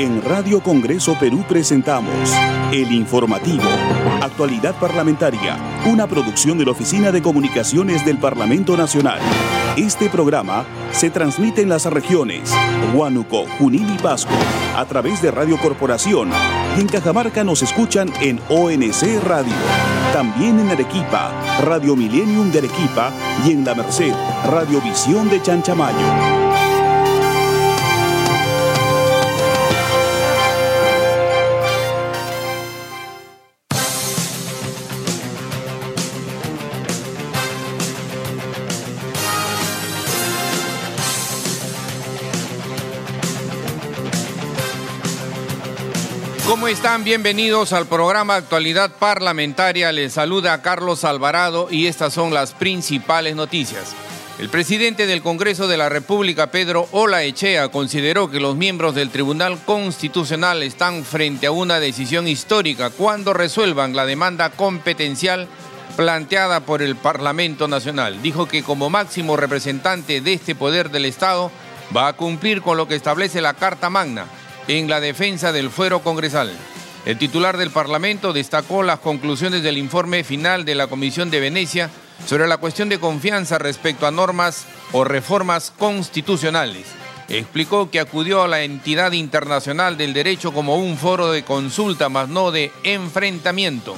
En Radio Congreso Perú presentamos El Informativo, Actualidad Parlamentaria, una producción de la Oficina de Comunicaciones del Parlamento Nacional. Este programa se transmite en las regiones Huánuco, Junín y Pasco a través de Radio Corporación y en Cajamarca nos escuchan en ONC Radio. También en Arequipa, Radio Millennium de Arequipa y en La Merced, Radiovisión de Chanchamayo. ¿Cómo están? Bienvenidos al programa Actualidad Parlamentaria. Les saluda Carlos Alvarado y estas son las principales noticias. El presidente del Congreso de la República, Pedro Olaechea, consideró que los miembros del Tribunal Constitucional están frente a una decisión histórica cuando resuelvan la demanda competencial planteada por el Parlamento Nacional. Dijo que como máximo representante de este poder del Estado va a cumplir con lo que establece la Carta Magna en la defensa del fuero congresal. El titular del Parlamento destacó las conclusiones del informe final de la Comisión de Venecia sobre la cuestión de confianza respecto a normas o reformas constitucionales. Explicó que acudió a la entidad internacional del derecho como un foro de consulta, más no de enfrentamiento.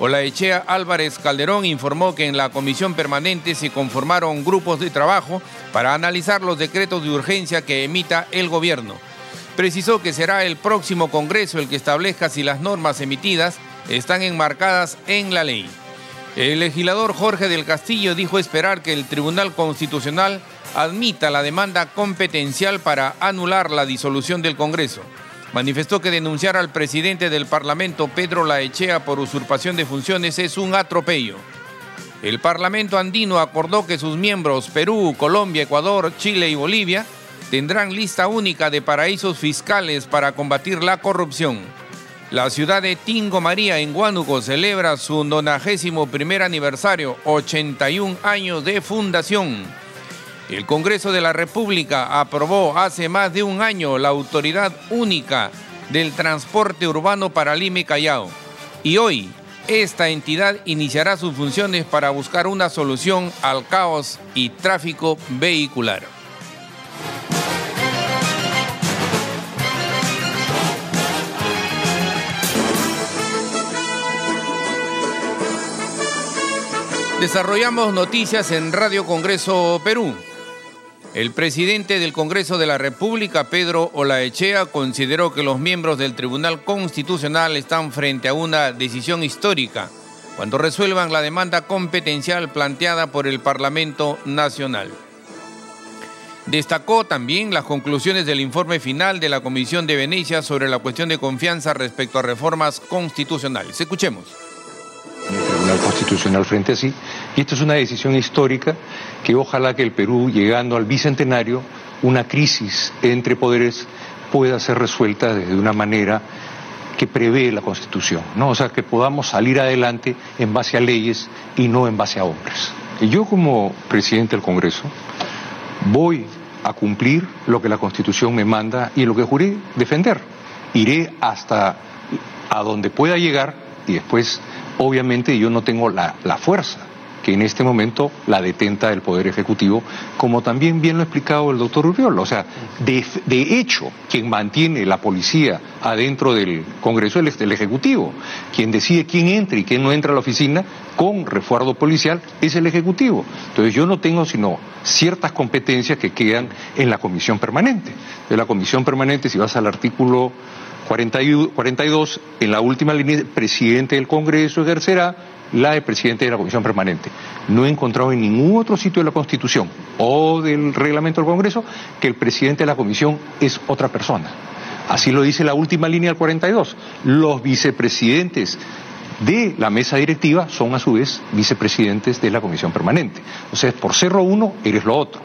Olaechea Álvarez Calderón informó que en la comisión permanente se conformaron grupos de trabajo para analizar los decretos de urgencia que emita el gobierno precisó que será el próximo Congreso el que establezca si las normas emitidas están enmarcadas en la ley. El legislador Jorge del Castillo dijo esperar que el Tribunal Constitucional admita la demanda competencial para anular la disolución del Congreso. Manifestó que denunciar al presidente del Parlamento, Pedro Laechea, por usurpación de funciones es un atropello. El Parlamento andino acordó que sus miembros Perú, Colombia, Ecuador, Chile y Bolivia tendrán lista única de paraísos fiscales para combatir la corrupción. La ciudad de Tingo María en Huánuco celebra su 91 primer aniversario, 81 años de fundación. El Congreso de la República aprobó hace más de un año la autoridad única del transporte urbano para Lima Callao. Y hoy, esta entidad iniciará sus funciones para buscar una solución al caos y tráfico vehicular. Desarrollamos noticias en Radio Congreso Perú. El presidente del Congreso de la República, Pedro Olaechea, consideró que los miembros del Tribunal Constitucional están frente a una decisión histórica cuando resuelvan la demanda competencial planteada por el Parlamento Nacional. Destacó también las conclusiones del informe final de la Comisión de Venecia sobre la cuestión de confianza respecto a reformas constitucionales. Escuchemos el Tribunal Constitucional frente a sí. Y esto es una decisión histórica que ojalá que el Perú, llegando al bicentenario, una crisis entre poderes pueda ser resuelta de una manera que prevé la Constitución, ¿no? O sea, que podamos salir adelante en base a leyes y no en base a hombres. Y yo como presidente del Congreso voy a cumplir lo que la Constitución me manda y lo que juré defender. Iré hasta a donde pueda llegar y después obviamente yo no tengo la, fuerza que en este momento la detenta el Poder Ejecutivo, como también bien lo ha explicado el doctor Urbiola. O sea, de, hecho, quien mantiene la policía adentro del Congreso es el Ejecutivo. Quien decide quién entra y quién no entra a la oficina con refuerzo policial es el Ejecutivo. Entonces yo no tengo sino ciertas competencias que quedan en la Comisión Permanente. De la Comisión Permanente, si vas al artículo 42, en la última línea, el presidente del Congreso ejercerá la de presidente de la Comisión Permanente. No he encontrado en ningún otro sitio de la Constitución o del reglamento del Congreso que el presidente de la Comisión es otra persona. Así lo dice la última línea del 42. Los vicepresidentes de la mesa directiva son a su vez vicepresidentes de la Comisión Permanente. O sea, por ser uno, eres lo otro.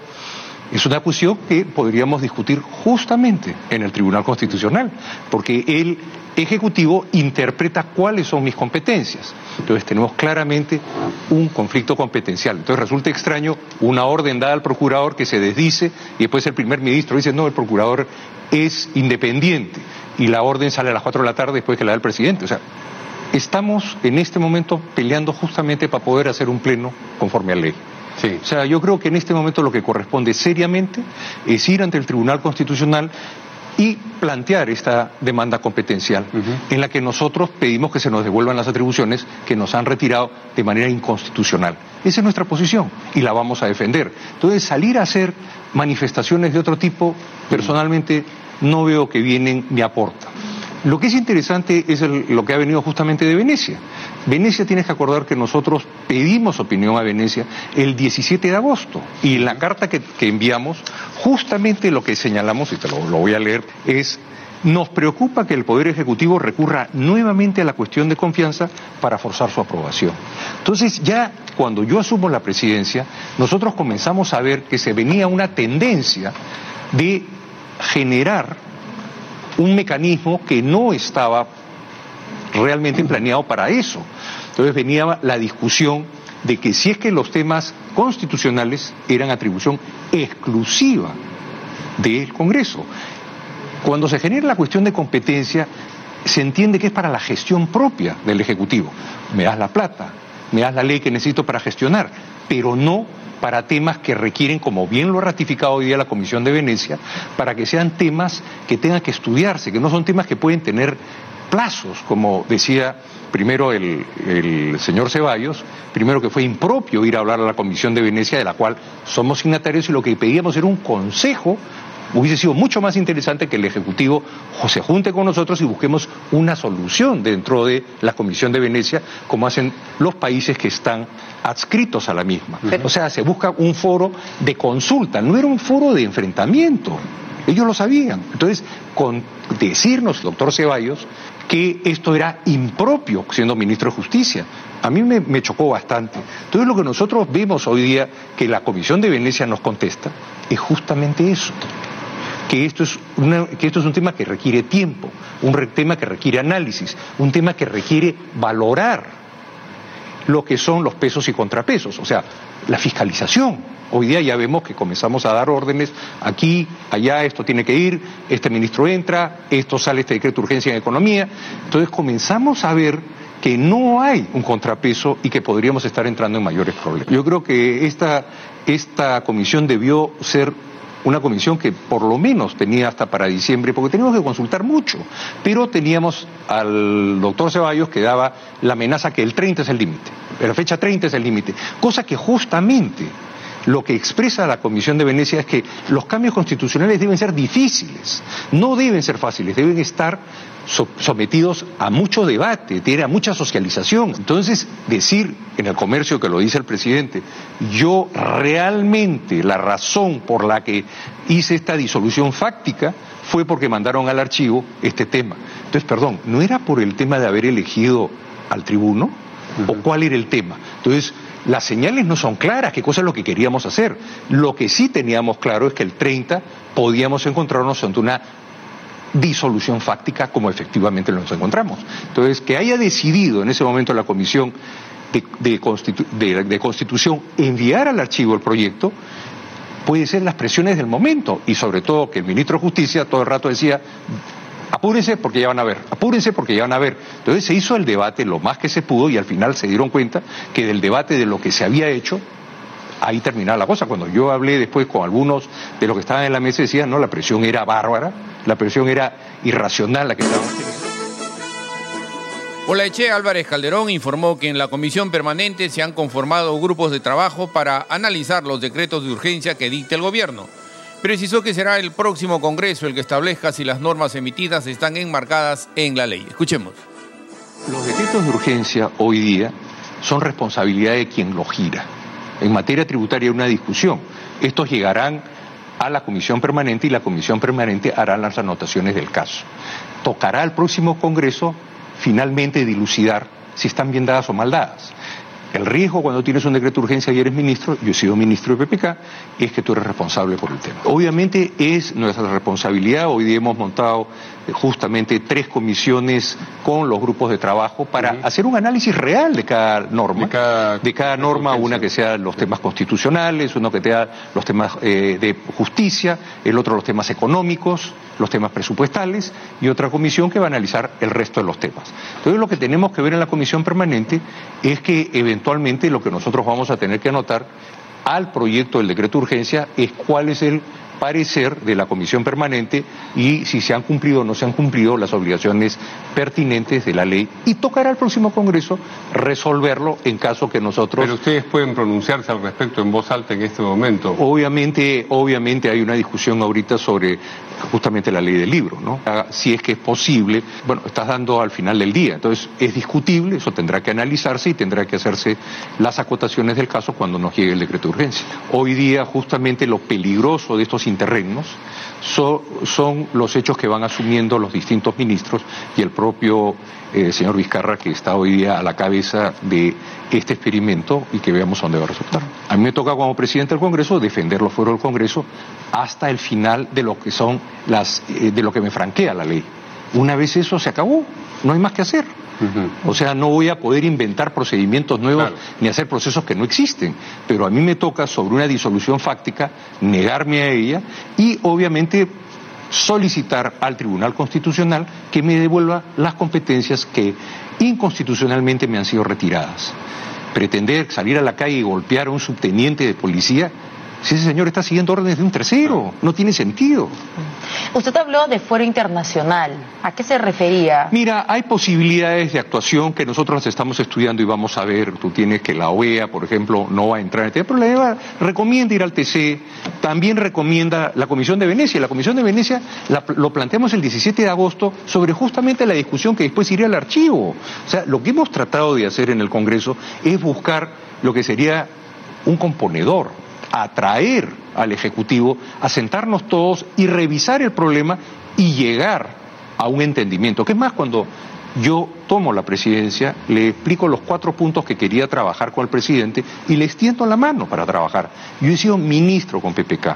Es una cuestión que podríamos discutir justamente en el Tribunal Constitucional, porque el Ejecutivo interpreta cuáles son mis competencias. Entonces tenemos claramente un conflicto competencial. Entonces resulta extraño una orden dada al procurador que se desdice y después el primer ministro dice, no, el procurador es independiente y la orden sale a las 4 de la tarde después que la da el presidente. O sea, estamos en este momento peleando justamente para poder hacer un pleno conforme a ley. Sí. O sea, yo creo que en este momento lo que corresponde seriamente es ir ante el Tribunal Constitucional y plantear esta demanda competencial en la que nosotros pedimos que se nos devuelvan las atribuciones que nos han retirado de manera inconstitucional. Esa es nuestra posición y la vamos a defender. Entonces, salir a hacer manifestaciones de otro tipo, personalmente no veo que vienen ni aportan. Lo que es interesante es lo que ha venido justamente de Venecia. Venecia tienes que acordar que nosotros pedimos opinión a Venecia el 17 de agosto y en la carta que, enviamos, justamente lo que señalamos, y te lo, lo voy a leer, es nos preocupa que el Poder Ejecutivo recurra nuevamente a la cuestión de confianza para forzar su aprobación. Entonces, ya cuando yo asumo la presidencia, nosotros comenzamos a ver que se venía una tendencia de generar un mecanismo que no estaba realmente planeado para eso. Entonces venía la discusión de que si es que los temas constitucionales eran atribución exclusiva del Congreso. Cuando se genera la cuestión de competencia, se entiende que es para la gestión propia del Ejecutivo. Me das la plata, me das la ley que necesito para gestionar, pero no para temas que requieren, como bien lo ha ratificado hoy día la Comisión de Venecia, para que sean temas que tengan que estudiarse, que no son temas que pueden tener plazos, como decía primero el, señor Ceballos, primero que fue impropio ir a hablar a la Comisión de Venecia, de la cual somos signatarios, y lo que pedíamos era un consejo hubiese sido mucho más interesante que el Ejecutivo se junte con nosotros y busquemos una solución dentro de la Comisión de Venecia, como hacen los países que están adscritos a la misma. O sea, se busca un foro de consulta, no era un foro de enfrentamiento. Ellos lo sabían. Entonces, con decirnos, doctor Ceballos, que esto era impropio siendo ministro de Justicia. A mí me, me, chocó bastante. Entonces lo que nosotros vemos hoy día que la Comisión de Venecia nos contesta es justamente eso que esto, es que esto es un tema que requiere tiempo, un tema que requiere análisis, un tema que requiere valorar lo que son los pesos y contrapesos, o sea, la fiscalización. Hoy día ya vemos que comenzamos a dar órdenes aquí, allá, esto tiene que ir, este ministro entra, esto sale este decreto de urgencia en economía. Entonces comenzamos a ver que no hay un contrapeso y que podríamos estar entrando en mayores problemas. Yo creo que esta, esta comisión debió ser una comisión que por lo menos tenía hasta para diciembre, porque teníamos que consultar mucho, pero teníamos al doctor Ceballos que daba la amenaza que el 30 es el límite, la fecha 30 es el límite, cosa que justamente lo que expresa la Comisión de Venecia es que los cambios constitucionales deben ser difíciles, no deben ser fáciles, deben estar sometidos a mucho debate, a mucha socialización. Entonces, decir en el comercio que lo dice el presidente, yo realmente la razón por la que hice esta disolución fáctica fue porque mandaron al archivo este tema. Entonces, perdón, ¿no era por el tema de haber elegido al tribuno? ¿O cuál era el tema? Entonces, las señales no son claras, qué cosa es lo que queríamos hacer. Lo que sí teníamos claro es que el 30 podíamos encontrarnos ante una disolución fáctica como efectivamente nos encontramos. Entonces, que haya decidido en ese momento la Comisión de, Constitución enviar al archivo el proyecto, puede ser las presiones del momento y sobre todo que el ministro de Justicia todo el rato decía apúrense porque ya van a ver, apúrense porque ya van a ver. Entonces se hizo el debate lo más que se pudo y al final se dieron cuenta que del debate de lo que se había hecho, ahí terminaba la cosa. Cuando yo hablé después con algunos de los que estaban en la mesa, decían, no, la presión era bárbara, la presión era irracional la que estaban teniendo. Olaeche Álvarez Calderón informó que en la comisión permanente se han conformado grupos de trabajo para analizar los decretos de urgencia que dicta el gobierno. Precisó que será el próximo Congreso el que establezca si las normas emitidas están enmarcadas en la ley. Escuchemos. Los decretos de urgencia hoy día son responsabilidad de quien los gira. En materia tributaria hay una discusión. Estos llegarán a la comisión permanente y la comisión permanente hará las anotaciones del caso. Tocará al próximo Congreso finalmente dilucidar si están bien dadas o mal dadas. El riesgo cuando tienes un decreto de urgencia y eres ministro, yo he sido ministro de PPK, es que tú eres responsable por el tema. Obviamente es nuestra responsabilidad, hoy día hemos montado justamente tres comisiones con los grupos de trabajo para hacer un análisis real de cada norma, de cada, norma, una que sea los temas constitucionales, uno que sea los temas eh, de justicia, el otro los temas económicos, los temas presupuestales y otra comisión que va a analizar el resto de los temas. Entonces lo que tenemos que ver en la comisión permanente es que eventualmente lo que nosotros vamos a tener que anotar al proyecto del decreto de urgencia es cuál es el parecer de la comisión permanente y si se han cumplido o no se han cumplido las obligaciones pertinentes de la ley y tocará al próximo Congreso resolverlo en caso que nosotros... Pero ustedes pueden pronunciarse al respecto en voz alta en este momento. Obviamente, obviamente hay una discusión ahorita sobre justamente la ley del libro, ¿no? Ah, si es que es posible, bueno, estás dando al final del día, entonces es discutible, eso tendrá que analizarse y tendrá que hacerse las acotaciones del caso cuando nos llegue el decreto de urgencia. Hoy día justamente lo peligroso de estos interregnos son los hechos que van asumiendo los distintos ministros y el propio eh, señor Vizcarra que está hoy día a la cabeza de este experimento y que veamos dónde va a resultar. A mí me toca como presidente del Congreso defender los fueros del Congreso hasta el final de lo que son las eh, de lo que me franquea la ley. Una vez eso se acabó, no hay más que hacer. O sea, no voy a poder inventar procedimientos nuevos ni hacer procesos que no existen. Pero a mí me toca, sobre una disolución fáctica, negarme a ella y, obviamente, solicitar al Tribunal Constitucional que me devuelva las competencias que inconstitucionalmente me han sido retiradas. Pretender salir a la calle y golpear a un subteniente de policía si ese señor está siguiendo órdenes de un tercero, no tiene sentido. Usted habló de fuero internacional. ¿A qué se refería? Mira, hay posibilidades de actuación que nosotros estamos estudiando y vamos a ver. Tú tienes que la OEA, por ejemplo, no va a entrar en pero la OEA recomienda ir al TC, también recomienda la Comisión de Venecia. La Comisión de Venecia lo planteamos el 17 de agosto sobre justamente la discusión que después iría al archivo. O sea, lo que hemos tratado de hacer en el Congreso es buscar lo que sería un componedor atraer al Ejecutivo a sentarnos todos y revisar el problema y llegar a un entendimiento. Que es más, cuando yo tomo la presidencia, le explico los cuatro puntos que quería trabajar con el presidente y le extiendo la mano para trabajar. Yo he sido ministro con PPK.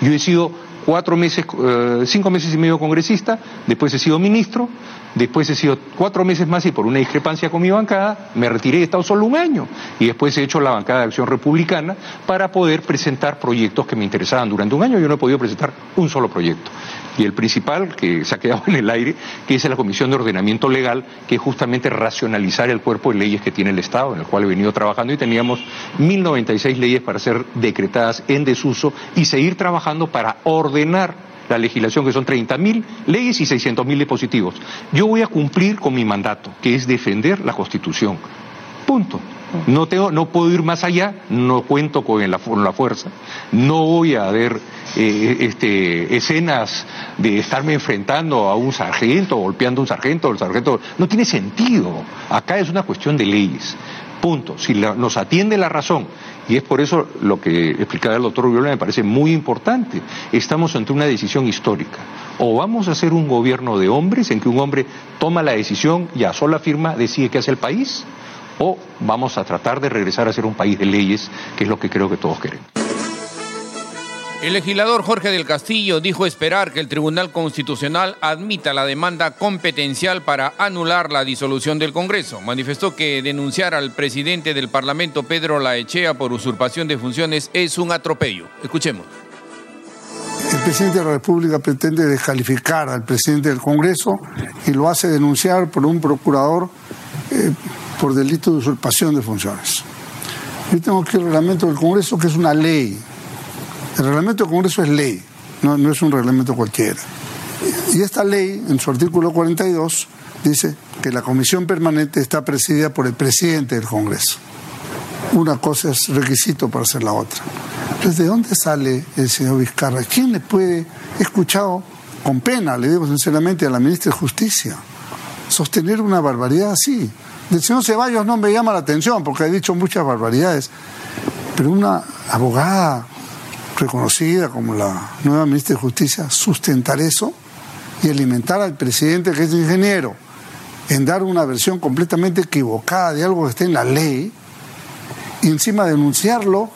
Yo he sido cuatro meses, eh, cinco meses y medio congresista, después he sido ministro, después he sido cuatro meses más y por una discrepancia con mi bancada me retiré y he estado solo un año. Y después he hecho la bancada de acción republicana para poder presentar proyectos que me interesaban. Durante un año yo no he podido presentar un solo proyecto. Y el principal, que se ha quedado en el aire, que es la Comisión de Ordenamiento Legal, que es justamente racionalizar el cuerpo de leyes que tiene el Estado, en el cual he venido trabajando y teníamos 1096 leyes para ser decretadas en desuso y seguir trabajando para ordenar la legislación, que son 30.000 leyes y 600.000 dispositivos. Yo voy a cumplir con mi mandato, que es defender la Constitución. Punto. No, tengo, no puedo ir más allá, no cuento con la, fuerza, no voy a ver eh, este, escenas de estarme enfrentando a un sargento, golpeando a un sargento, el sargento. No tiene sentido. Acá es una cuestión de leyes. Punto. Si nos atiende la razón y es por eso lo que explicaba el doctor Viola me parece muy importante. Estamos ante una decisión histórica. O vamos a hacer un gobierno de hombres en que un hombre toma la decisión y a sola firma decide qué hace el país, o vamos a tratar de regresar a ser un país de leyes, que es lo que creo que todos queremos. El legislador Jorge del Castillo dijo esperar que el Tribunal Constitucional admita la demanda competencial para anular la disolución del Congreso. Manifestó que denunciar al presidente del Parlamento, Pedro Laechea, por usurpación de funciones es un atropello. Escuchemos. El presidente de la República pretende descalificar al presidente del Congreso y lo hace denunciar por un procurador eh, por delito de usurpación de funciones. Yo tengo aquí el reglamento del Congreso, que es una ley el reglamento del Congreso es ley, no, es un reglamento cualquiera. Y esta ley, en su artículo 42, dice que la comisión permanente está presidida por el presidente del Congreso. Una cosa es requisito para hacer la otra. Entonces, ¿de dónde sale el señor Vizcarra? ¿Quién le puede, he escuchado con pena, le digo sinceramente, a la ministra de Justicia, sostener una barbaridad así? Del señor Ceballos no me llama la atención porque ha dicho muchas barbaridades, pero una abogada reconocida como la nueva ministra de Justicia, sustentar eso y alimentar al presidente que es ingeniero en dar una versión completamente equivocada de algo que está en la ley, y encima denunciarlo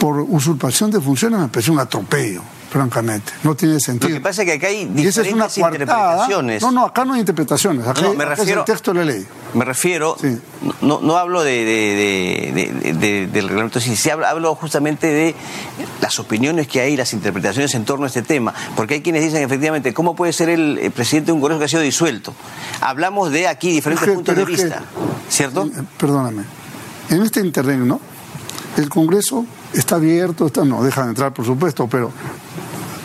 por usurpación de funciones me parece un atropello francamente. No tiene sentido. Lo que pasa es que acá hay Y esa es una diferentes interpretaciones. No, no, acá no hay interpretaciones. Acá, No, me acá es refiero- el texto de la ley. Me refiero, Sí. no, no hablo de, de- de- de- de- del reglamento, sí, sí hablo, justamente de las opiniones que hay, las interpretaciones en torno a este tema, porque hay quienes dicen efectivamente, ¿cómo puede ser el, eh, presidente de un congreso que ha sido disuelto? Hablamos de aquí diferentes Es que- puntos de que- vista, ¿cierto? Eh, Perdóname. En este interregno, el Congreso está abierto, está, no, dejan entrar por supuesto, pero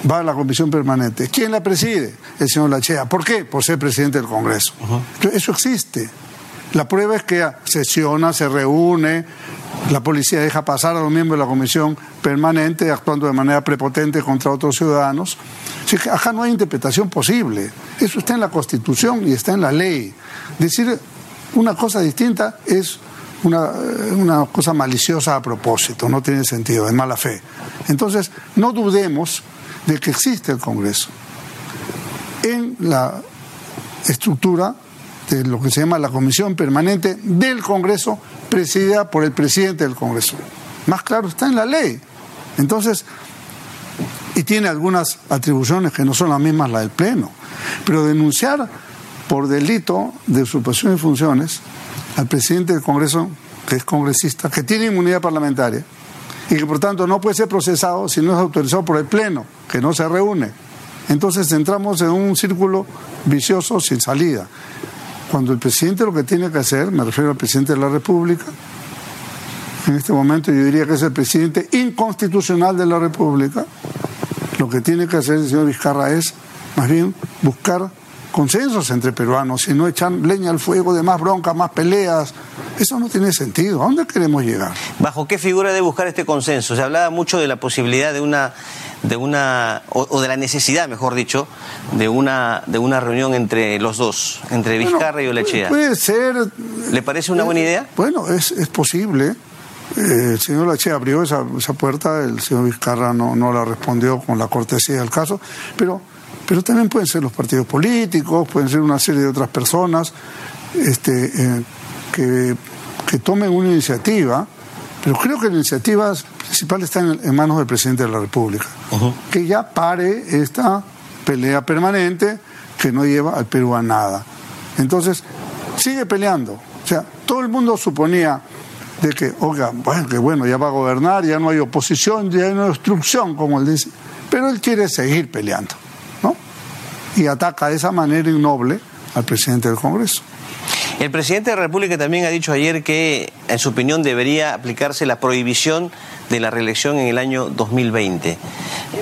va a la comisión permanente. ¿Quién la preside? El señor Lachea. ¿Por qué? Por ser presidente del Congreso. Eso existe. La prueba es que sesiona, se reúne, la policía deja pasar a los miembros de la comisión permanente actuando de manera prepotente contra otros ciudadanos. Así que acá no hay interpretación posible. Eso está en la Constitución y está en la ley. Decir una cosa distinta es una, una cosa maliciosa a propósito, no tiene sentido, es mala fe. Entonces, no dudemos de que existe el Congreso. En la estructura de lo que se llama la Comisión Permanente del Congreso, presidida por el presidente del Congreso. Más claro, está en la ley. Entonces, y tiene algunas atribuciones que no son las mismas las del Pleno. Pero denunciar por delito de usurpación de funciones al presidente del Congreso, que es congresista, que tiene inmunidad parlamentaria y que por tanto no puede ser procesado si no es autorizado por el Pleno, que no se reúne. Entonces entramos en un círculo vicioso sin salida. Cuando el presidente lo que tiene que hacer, me refiero al presidente de la República, en este momento yo diría que es el presidente inconstitucional de la República, lo que tiene que hacer el señor Vizcarra es más bien buscar consensos entre peruanos y no echar leña al fuego de más bronca, más peleas. Eso no tiene sentido. ¿A dónde queremos llegar? ¿Bajo qué figura debe buscar este consenso? Se hablaba mucho de la posibilidad de una, de una o, o de la necesidad, mejor dicho, de una, de una reunión entre los dos, entre Vizcarra y Olechea. Puede ser. ¿Le parece una buena idea? Bueno, es, es posible. Eh, el señor Lachea abrió esa, esa puerta, el señor Vizcarra no, no la respondió con la cortesía del caso, pero, pero también pueden ser los partidos políticos, pueden ser una serie de otras personas este, eh, que, que tomen una iniciativa, pero creo que la iniciativa principal está en, manos del presidente de la República, que ya pare esta pelea permanente que no lleva al Perú a nada. Entonces, sigue peleando. O sea, todo el mundo suponía de que, oiga, bueno, que bueno, ya va a gobernar, ya no hay oposición, ya hay una obstrucción, como él dice. Pero él quiere seguir peleando, ¿no? Y ataca de esa manera innoble al presidente del Congreso. El presidente de la República también ha dicho ayer que, en su opinión, debería aplicarse la prohibición de la reelección en el año 2020.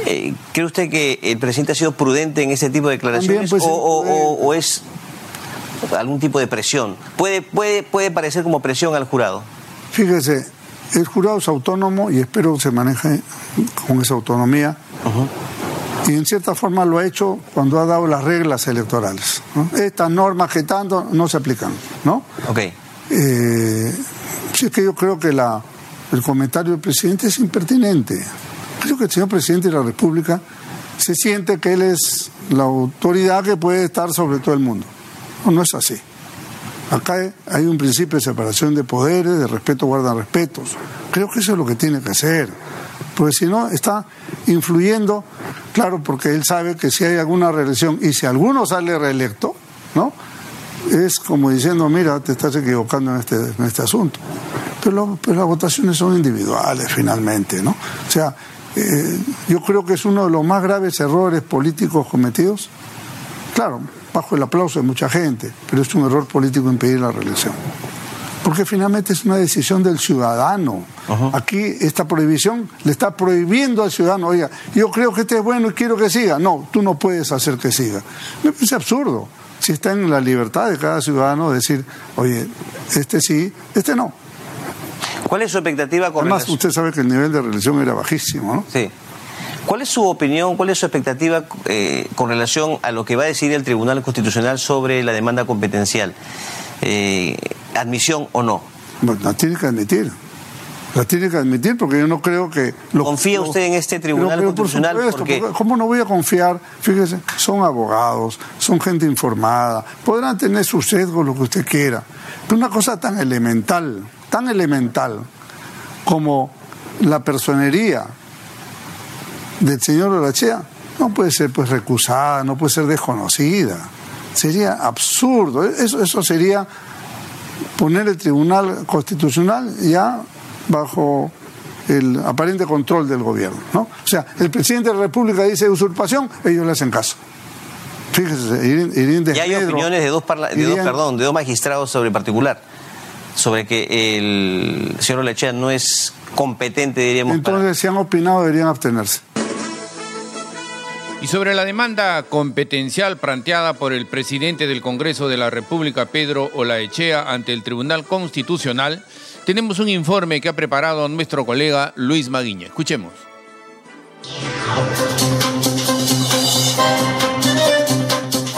Eh, ¿Cree usted que el presidente ha sido prudente en este tipo de declaraciones pues, o, o- puede- o- o es algún tipo de presión? ¿Puede, puede, puede parecer como presión al jurado? Fíjese, el jurado es autónomo y espero que se maneje con esa autonomía. Y en cierta forma lo ha hecho cuando ha dado las reglas electorales. ¿no? Estas normas que tanto no se aplican, ¿no? Ok. Eh, sí es que yo creo que la, el comentario del presidente es impertinente. Creo que el señor presidente de la República se siente que él es la autoridad que puede estar sobre todo el mundo. No, no es así. Acá hay- hay un principio de separación de poderes, de respeto guardan respetos. Creo que eso es lo que tiene que hacer. Porque si no, está influyendo, claro, porque él sabe que si hay alguna reelección y si alguno sale reelecto, ¿no? Es como diciendo, mira, te estás equivocando en este, en este asunto. Pero, las votaciones son individuales finalmente, ¿no? O sea, eh, yo creo que es uno de los más graves errores políticos cometidos Claro, bajo el aplauso de mucha gente, pero es un error político impedir la reelección. Porque finalmente es una decisión del ciudadano. Aquí esta prohibición le está prohibiendo al ciudadano, oiga, yo creo que este es bueno y quiero que siga. No, tú no puedes hacer que siga. Me parece absurdo. Si está en la libertad de cada ciudadano decir, oye, este sí, este no. ¿Cuál es su expectativa con Además, relación- usted sabe que el nivel de reelección era bajísimo, ¿no? Sí. ¿Cuál es su opinión, cuál es su expectativa eh, con relación a lo que va a decidir el Tribunal Constitucional sobre la demanda competencial? Eh, ¿Admisión o no? Bueno, la tiene que admitir. La tiene que admitir porque yo no creo que... lo- ¿Confía usted en este Tribunal por Constitucional? supuesto, Porque- ¿Cómo no voy a confiar? Fíjese, son abogados, son gente informada, podrán tener sus sesgos, lo que usted quiera. Pero una cosa tan elemental, tan elemental, como la personería del señor Olachea no puede ser pues recusada, no puede ser desconocida. Sería absurdo. Eso, eso sería poner el Tribunal Constitucional ya bajo el aparente control del gobierno. ¿no? O sea, el presidente de la República dice usurpación, ellos le hacen caso. Fíjese, Irín, Y hay opiniones de dos, de dos, perdón, de dos magistrados sobre particular, sobre que el señor Olechea no es competente, diríamos. Entonces, si han opinado, deberían abstenerse. Y sobre la demanda competencial planteada por el presidente del Congreso de la República, Pedro Olaechea, ante el Tribunal Constitucional, tenemos un informe que ha preparado nuestro colega Luis Maguiña. Escuchemos.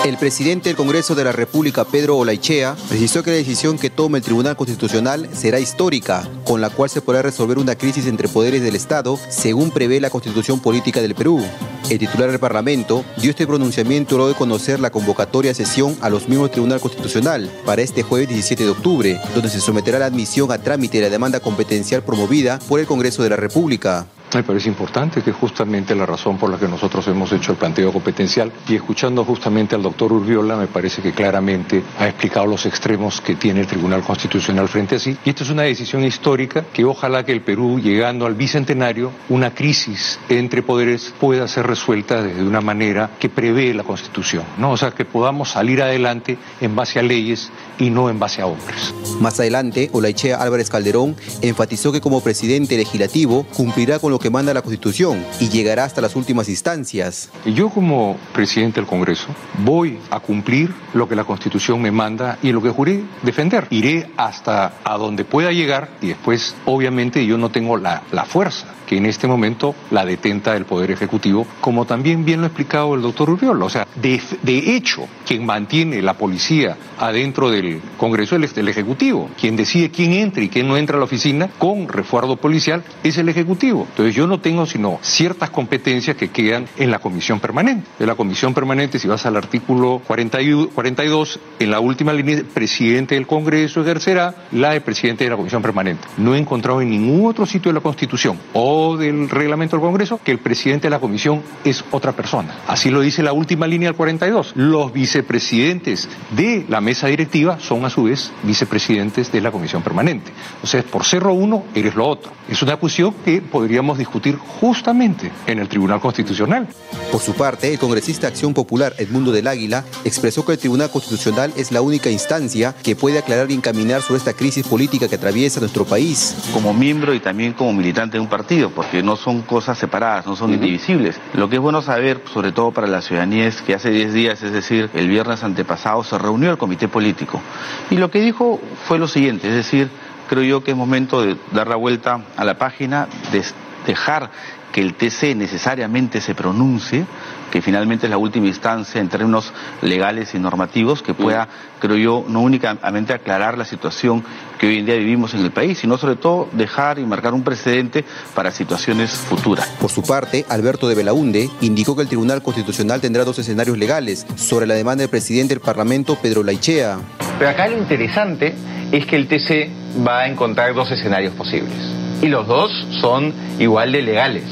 El presidente del Congreso de la República, Pedro Olaichea, precisó que la decisión que tome el Tribunal Constitucional será histórica, con la cual se podrá resolver una crisis entre poderes del Estado, según prevé la Constitución Política del Perú. El titular del Parlamento dio este pronunciamiento luego de conocer la convocatoria a sesión a los miembros del Tribunal Constitucional para este jueves 17 de octubre, donde se someterá la admisión a trámite de la demanda competencial promovida por el Congreso de la República. Me parece importante que justamente la razón por la que nosotros hemos hecho el planteo competencial y escuchando justamente al doctor Urbiola me parece que claramente ha explicado los extremos que tiene el Tribunal Constitucional frente a sí. Y esto es una decisión histórica que ojalá que el Perú, llegando al bicentenario, una crisis entre poderes pueda ser resuelta de una manera que prevé la Constitución, ¿no? O sea, que podamos salir adelante en base a leyes y no en base a hombres. Más adelante, Olaichea Álvarez Calderón enfatizó que como presidente legislativo cumplirá con lo que manda la Constitución y llegará hasta las últimas instancias. Yo como presidente del Congreso voy a cumplir lo que la Constitución me manda y lo que juré defender. Iré hasta a donde pueda llegar y después, obviamente, yo no tengo la, la fuerza que en este momento la detenta el Poder Ejecutivo, como también bien lo ha explicado el doctor Urriola. O sea, de, de hecho, quien mantiene la policía adentro del Congreso es el Ejecutivo. Quien decide quién entra y quién no entra a la oficina con refuerzo policial es el Ejecutivo. Entonces yo no tengo sino ciertas competencias que quedan en la Comisión Permanente. De la Comisión Permanente, si vas al artículo 42, en la última línea, el presidente del Congreso ejercerá la de presidente de la Comisión Permanente. No he encontrado en ningún otro sitio de la Constitución o del reglamento del Congreso que el presidente de la comisión es otra persona. Así lo dice la última línea del 42. Los vicepresidentes de la mesa directiva son a su vez vicepresidentes de la comisión permanente. O sea, por ser lo uno, eres lo otro. Es una cuestión que podríamos discutir justamente en el Tribunal Constitucional. Por su parte, el congresista Acción Popular Edmundo del Águila expresó que el Tribunal Constitucional es la única instancia que puede aclarar y encaminar sobre esta crisis política que atraviesa nuestro país. Como miembro y también como militante de un partido, porque no son cosas separadas, no son indivisibles. Lo que es bueno saber, sobre todo para la ciudadanía, es que hace 10 días, es decir, el viernes antepasado, se reunió el comité político. Y lo que dijo fue lo siguiente, es decir, creo yo que es momento de dar la vuelta a la página, de dejar que el TC necesariamente se pronuncie, que finalmente es la última instancia en términos legales y normativos que pueda, creo yo, no únicamente aclarar la situación que hoy en día vivimos en el país, sino sobre todo dejar y marcar un precedente para situaciones futuras. Por su parte, Alberto de Belaunde indicó que el Tribunal Constitucional tendrá dos escenarios legales sobre la demanda del presidente del Parlamento, Pedro Laichea. Pero acá lo interesante es que el TC va a encontrar dos escenarios posibles. Y los dos son igual de legales.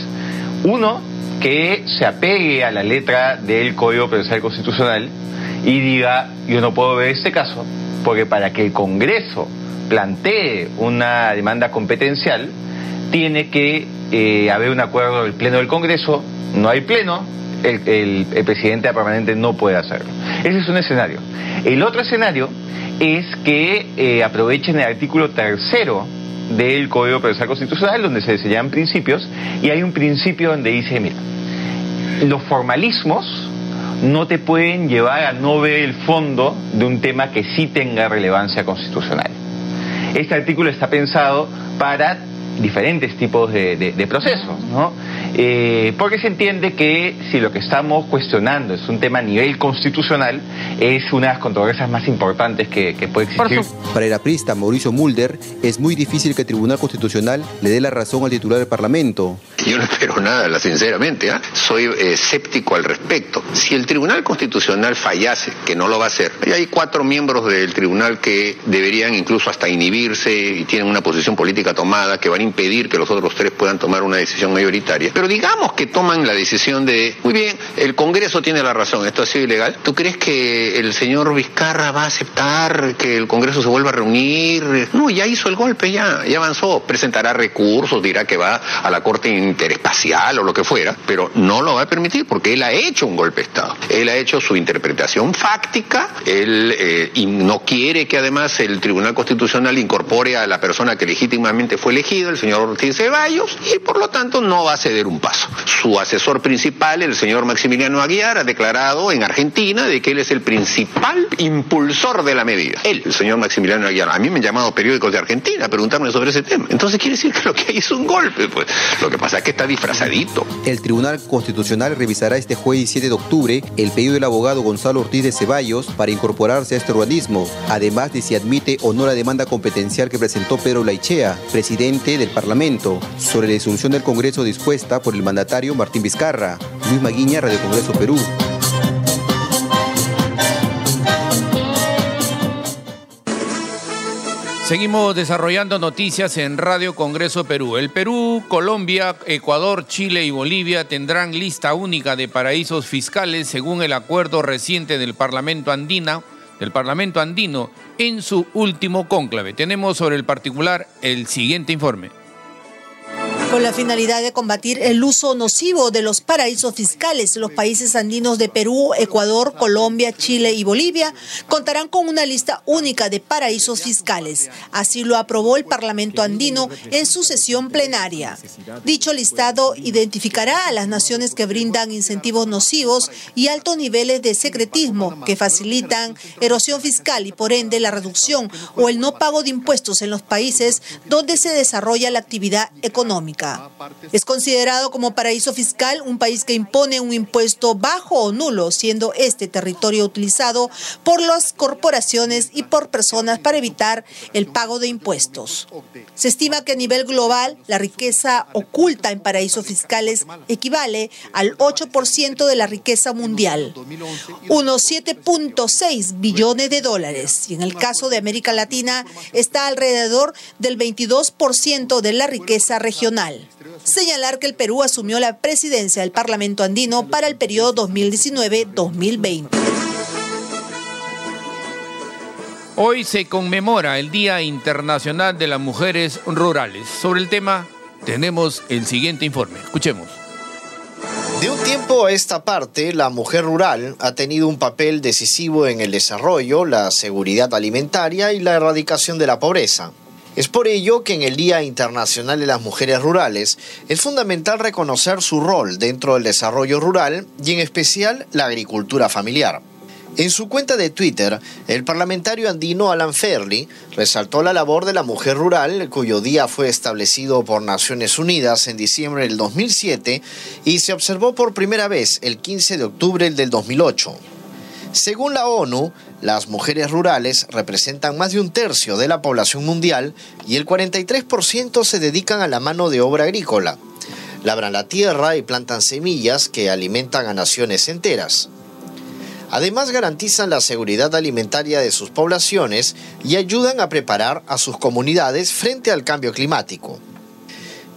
Uno, que se apegue a la letra del Código Procesal Constitucional y diga, yo no puedo ver este caso, porque para que el Congreso plantee una demanda competencial, tiene que eh, haber un acuerdo del Pleno del Congreso, no hay Pleno, el, presidente permanente no puede hacerlo. Ese es un escenario. El otro escenario es que eh, aprovechen el artículo tercero del Código Procesal Constitucional, donde se diseñan principios, y hay un principio donde dice, mira, los formalismos no te pueden llevar a no ver el fondo de un tema que sí tenga relevancia constitucional. Este artículo está pensado para diferentes tipos de, procesos, ¿no? eh, porque se entiende que si lo que estamos cuestionando es un tema a nivel constitucional, es una de las controversias más importantes que, que puede existir. Para el aprista Mauricio Mulder, es muy difícil que el Tribunal Constitucional le dé la razón al titular del Parlamento. Yo no espero nada, sinceramente, ¿ah? soy eh, escéptico al respecto. Si el Tribunal Constitucional fallase, que no lo va a hacer, hay cuatro miembros del tribunal que deberían incluso hasta inhibirse y tienen una posición política tomada que van a impedir que los otros tres puedan tomar una decisión mayoritaria. Pero digamos que toman la decisión de, muy bien, el Congreso tiene la razón, esto ha sido ilegal. ¿Tú crees que el señor Vizcarra va a aceptar que el Congreso se vuelva a reunir? No, ya hizo el golpe, ya, ya avanzó. Presentará recursos, dirá que va a la Corte Interespacial o lo que fuera, pero no lo va a permitir porque él ha hecho un golpe de Estado. Él ha hecho su interpretación fáctica, él eh, y no quiere que además el Tribunal Constitucional incorpore a la persona que legítimamente fue elegido, el señor Ortiz Ceballos, y por lo tanto no va a ceder un paso. Su asesor principal, el señor Maximiliano Aguiar, ha declarado en Argentina de que él es el principal impulsor de la medida. Él, el señor Maximiliano Aguiar. A mí me han llamado periódicos de Argentina a preguntarme sobre ese tema. Entonces quiere decir que lo que hay es un golpe, pues. Lo que pasa es que está disfrazadito. El Tribunal Constitucional revisará este jueves 7 de octubre el pedido del abogado Gonzalo Ortiz de Ceballos para incorporarse a este organismo, además de si admite o no la demanda competencial que presentó Pedro Laichea, presidente del Parlamento, sobre la disolución del Congreso dispuesta por el mandatario Martín Vizcarra. Luis Maguiña, Radio Congreso Perú. Seguimos desarrollando noticias en Radio Congreso Perú. El Perú, Colombia, Ecuador, Chile y Bolivia tendrán lista única de paraísos fiscales según el acuerdo reciente del Parlamento andina, del Parlamento andino en su último cónclave. Tenemos sobre el particular el siguiente informe con la finalidad de combatir el uso nocivo de los paraísos fiscales. Los países andinos de Perú, Ecuador, Colombia, Chile y Bolivia contarán con una lista única de paraísos fiscales. Así lo aprobó el Parlamento andino en su sesión plenaria. Dicho listado identificará a las naciones que brindan incentivos nocivos y altos niveles de secretismo que facilitan erosión fiscal y por ende la reducción o el no pago de impuestos en los países donde se desarrolla la actividad económica. Es considerado como paraíso fiscal un país que impone un impuesto bajo o nulo, siendo este territorio utilizado por las corporaciones y por personas para evitar el pago de impuestos. Se estima que a nivel global la riqueza oculta en paraísos fiscales equivale al 8% de la riqueza mundial, unos 7.6 billones de dólares. Y en el caso de América Latina está alrededor del 22% de la riqueza regional. Señalar que el Perú asumió la presidencia del Parlamento andino para el periodo 2019-2020. Hoy se conmemora el Día Internacional de las Mujeres Rurales. Sobre el tema tenemos el siguiente informe. Escuchemos. De un tiempo a esta parte, la mujer rural ha tenido un papel decisivo en el desarrollo, la seguridad alimentaria y la erradicación de la pobreza. Es por ello que en el Día Internacional de las Mujeres Rurales es fundamental reconocer su rol dentro del desarrollo rural y en especial la agricultura familiar. En su cuenta de Twitter, el parlamentario andino Alan Fairley resaltó la labor de la mujer rural, cuyo día fue establecido por Naciones Unidas en diciembre del 2007 y se observó por primera vez el 15 de octubre del 2008. Según la ONU, las mujeres rurales representan más de un tercio de la población mundial y el 43% se dedican a la mano de obra agrícola. Labran la tierra y plantan semillas que alimentan a naciones enteras. Además garantizan la seguridad alimentaria de sus poblaciones y ayudan a preparar a sus comunidades frente al cambio climático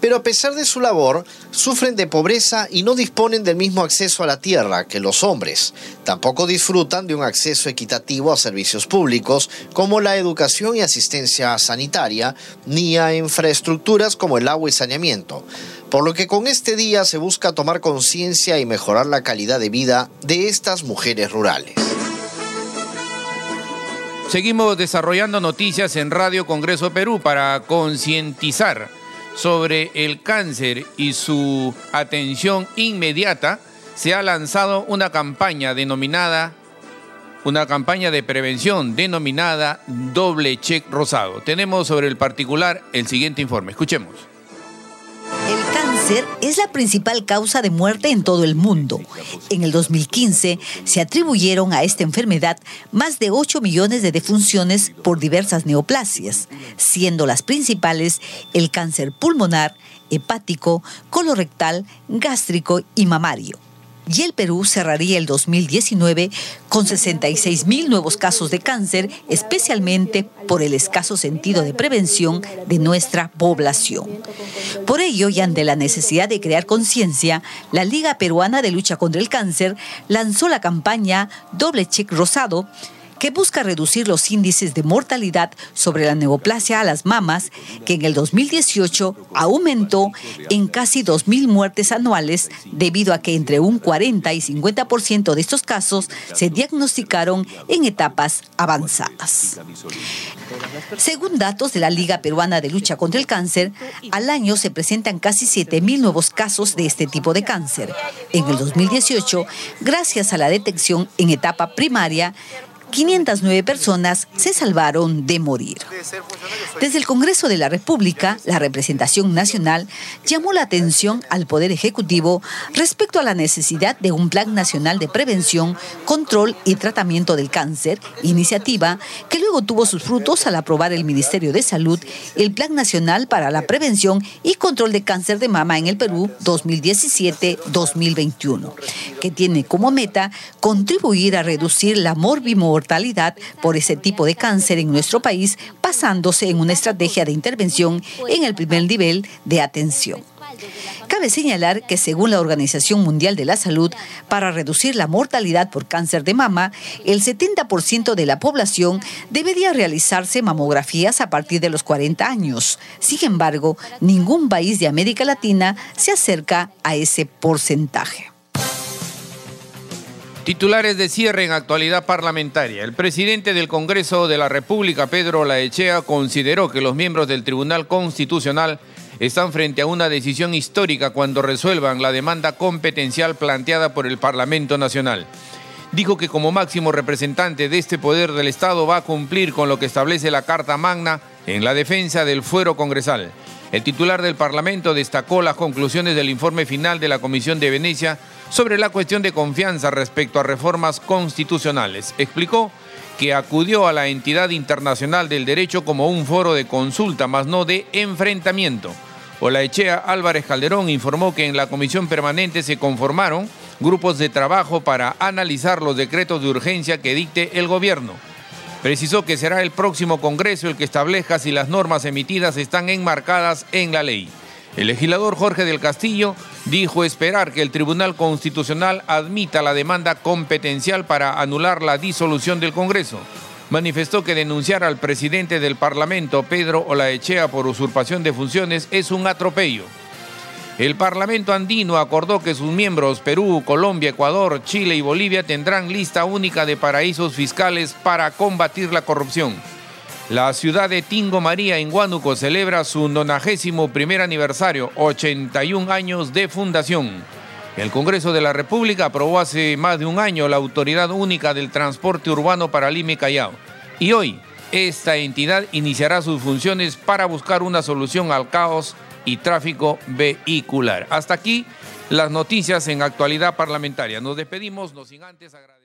pero a pesar de su labor, sufren de pobreza y no disponen del mismo acceso a la tierra que los hombres. Tampoco disfrutan de un acceso equitativo a servicios públicos como la educación y asistencia sanitaria, ni a infraestructuras como el agua y saneamiento. Por lo que con este día se busca tomar conciencia y mejorar la calidad de vida de estas mujeres rurales. Seguimos desarrollando noticias en Radio Congreso Perú para concientizar sobre el cáncer y su atención inmediata, se ha lanzado una campaña denominada una campaña de prevención denominada doble check rosado. Tenemos sobre el particular el siguiente informe. Escuchemos. Cáncer es la principal causa de muerte en todo el mundo. En el 2015 se atribuyeron a esta enfermedad más de 8 millones de defunciones por diversas neoplasias, siendo las principales el cáncer pulmonar, hepático, colorectal, gástrico y mamario y el Perú cerraría el 2019 con 66 mil nuevos casos de cáncer, especialmente por el escaso sentido de prevención de nuestra población. Por ello, y ante la necesidad de crear conciencia, la Liga Peruana de Lucha contra el Cáncer lanzó la campaña Doble Check Rosado, que busca reducir los índices de mortalidad sobre la neoplasia a las mamas, que en el 2018 aumentó en casi 2.000 muertes anuales debido a que entre un 40 y 50% de estos casos se diagnosticaron en etapas avanzadas. Según datos de la Liga Peruana de Lucha contra el Cáncer, al año se presentan casi 7.000 nuevos casos de este tipo de cáncer. En el 2018, gracias a la detección en etapa primaria, 509 personas se salvaron de morir. Desde el Congreso de la República, la representación nacional llamó la atención al Poder Ejecutivo respecto a la necesidad de un Plan Nacional de Prevención, Control y Tratamiento del Cáncer, iniciativa que luego tuvo sus frutos al aprobar el Ministerio de Salud el Plan Nacional para la Prevención y Control de Cáncer de Mama en el Perú 2017-2021, que tiene como meta contribuir a reducir la morbimortalidad por ese tipo de cáncer en nuestro país, basándose en una estrategia de intervención en el primer nivel de atención. Cabe señalar que según la Organización Mundial de la Salud, para reducir la mortalidad por cáncer de mama, el 70% de la población debería realizarse mamografías a partir de los 40 años. Sin embargo, ningún país de América Latina se acerca a ese porcentaje. Titulares de cierre en actualidad parlamentaria. El presidente del Congreso de la República, Pedro Laechea, consideró que los miembros del Tribunal Constitucional están frente a una decisión histórica cuando resuelvan la demanda competencial planteada por el Parlamento Nacional. Dijo que como máximo representante de este poder del Estado va a cumplir con lo que establece la Carta Magna en la defensa del fuero congresal. El titular del Parlamento destacó las conclusiones del informe final de la Comisión de Venecia sobre la cuestión de confianza respecto a reformas constitucionales. Explicó que acudió a la entidad internacional del derecho como un foro de consulta, más no de enfrentamiento. Olaechea Álvarez Calderón informó que en la comisión permanente se conformaron grupos de trabajo para analizar los decretos de urgencia que dicte el gobierno. Precisó que será el próximo Congreso el que establezca si las normas emitidas están enmarcadas en la ley. El legislador Jorge del Castillo dijo esperar que el Tribunal Constitucional admita la demanda competencial para anular la disolución del Congreso. Manifestó que denunciar al presidente del Parlamento, Pedro Olaechea, por usurpación de funciones es un atropello. El Parlamento andino acordó que sus miembros Perú, Colombia, Ecuador, Chile y Bolivia tendrán lista única de paraísos fiscales para combatir la corrupción. La ciudad de Tingo María en Huánuco celebra su 91 primer aniversario, 81 años de fundación. El Congreso de la República aprobó hace más de un año la Autoridad Única del Transporte Urbano para Lima Callao. Y hoy, esta entidad iniciará sus funciones para buscar una solución al caos y tráfico vehicular. Hasta aquí las noticias en actualidad parlamentaria. Nos despedimos, no sin antes agradecer.